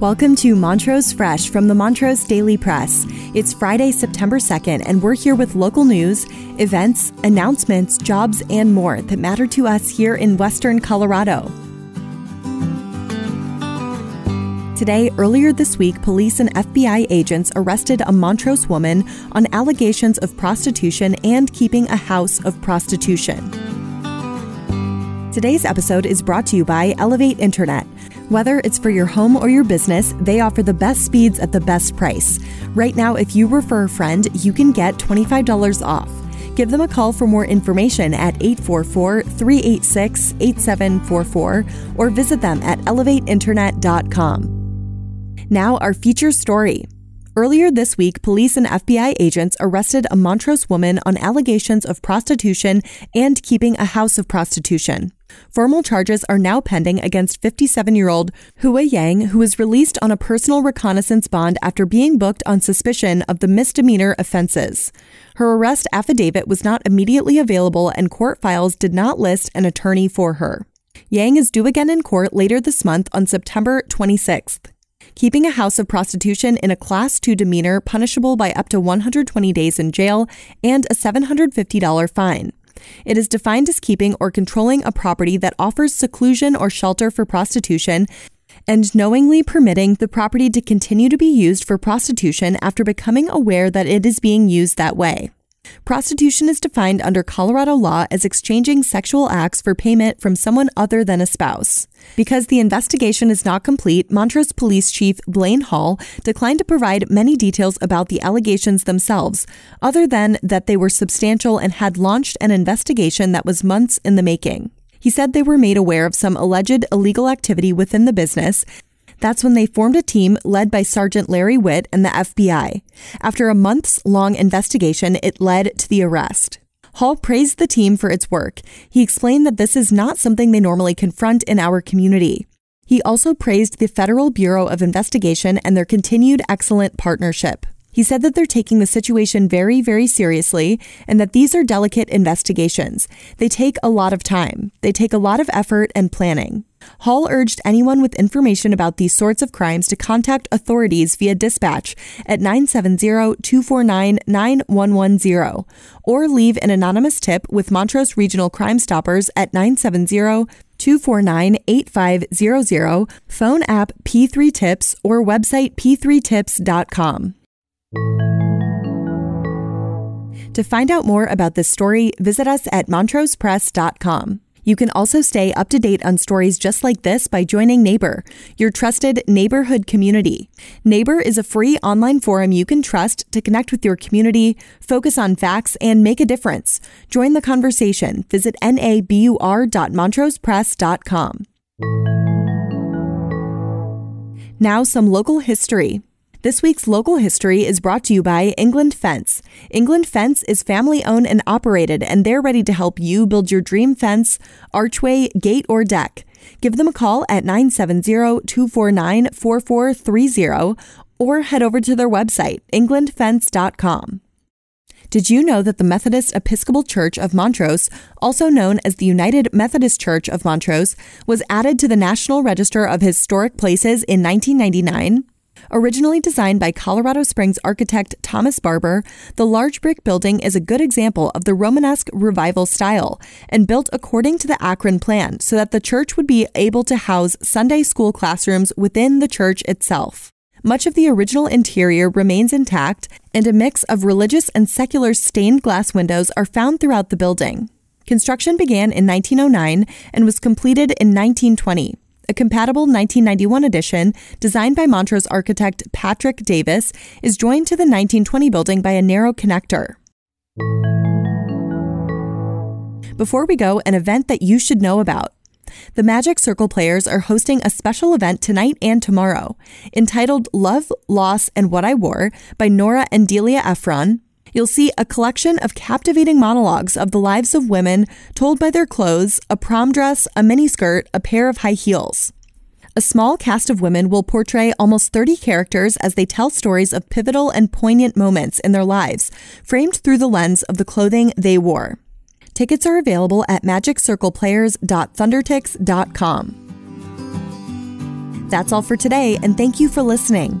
Welcome to Montrose Fresh from the Montrose Daily Press. It's Friday, September 2nd, and we're here with local news, events, announcements, jobs, and more that matter to us here in Western Colorado. Today, earlier this week, police and FBI agents arrested a Montrose woman on allegations of prostitution and keeping a house of prostitution. Today's episode is brought to you by Elevate Internet. Whether it's for your home or your business, they offer the best speeds at the best price. Right now, if you refer a friend, you can get $25 off. Give them a call for more information at 844 386 8744 or visit them at elevateinternet.com. Now, our feature story. Earlier this week, police and FBI agents arrested a Montrose woman on allegations of prostitution and keeping a house of prostitution. Formal charges are now pending against 57 year old Hua Yang, who was released on a personal recognizance bond after being booked on suspicion of the misdemeanor offenses. Her arrest affidavit was not immediately available, and court files did not list an attorney for her. Yang is due again in court later this month on September 26th keeping a house of prostitution in a Class 2 demeanor punishable by up to 120 days in jail and a $750 fine. It is defined as keeping or controlling a property that offers seclusion or shelter for prostitution and knowingly permitting the property to continue to be used for prostitution after becoming aware that it is being used that way. Prostitution is defined under Colorado law as exchanging sexual acts for payment from someone other than a spouse. Because the investigation is not complete, Montrose Police Chief Blaine Hall declined to provide many details about the allegations themselves, other than that they were substantial and had launched an investigation that was months in the making. He said they were made aware of some alleged illegal activity within the business that's when they formed a team led by Sergeant Larry Witt and the FBI. After a months long investigation, it led to the arrest. Hall praised the team for its work. He explained that this is not something they normally confront in our community. He also praised the Federal Bureau of Investigation and their continued excellent partnership. He said that they're taking the situation very, very seriously and that these are delicate investigations. They take a lot of time, they take a lot of effort and planning. Hall urged anyone with information about these sorts of crimes to contact authorities via dispatch at 970-249-9110 or leave an anonymous tip with Montrose Regional Crime Stoppers at 970 249 8500, phone app P3 Tips, or website p3tips.com. To find out more about this story, visit us at montrosepress.com. You can also stay up to date on stories just like this by joining Nabur, your trusted neighborhood community. Nabur is a free online forum you can trust to connect with your community, focus on facts, and make a difference. Join the conversation. Visit nabur.montrosepress.com. Now, some local history. This week's local history is brought to you by England Fence. England Fence is family owned and operated, and they're ready to help you build your dream fence, archway, gate, or deck. Give them a call at 970 249 4430 or head over to their website, englandfence.com. Did you know that the Methodist Episcopal Church of Montrose, also known as the United Methodist Church of Montrose, was added to the National Register of Historic Places in 1999? Originally designed by Colorado Springs architect Thomas Barber, the large brick building is a good example of the Romanesque revival style and built according to the Akron plan so that the church would be able to house Sunday school classrooms within the church itself. Much of the original interior remains intact, and a mix of religious and secular stained glass windows are found throughout the building. Construction began in 1909 and was completed in 1920. A compatible 1991 edition, designed by Montrose architect Patrick Davis, is joined to the 1920 building by a narrow connector. Before we go, an event that you should know about. The Magic Circle players are hosting a special event tonight and tomorrow entitled Love, Loss, and What I Wore by Nora and Delia Ephron, You'll see a collection of captivating monologues of the lives of women told by their clothes, a prom dress, a miniskirt, a pair of high heels. A small cast of women will portray almost 30 characters as they tell stories of pivotal and poignant moments in their lives, framed through the lens of the clothing they wore. Tickets are available at magiccircleplayers.thundertix.com. That's all for today, and thank you for listening.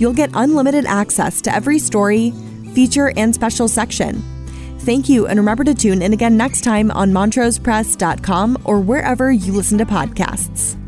You'll get unlimited access to every story, feature, and special section. Thank you, and remember to tune in again next time on montrosepress.com or wherever you listen to podcasts.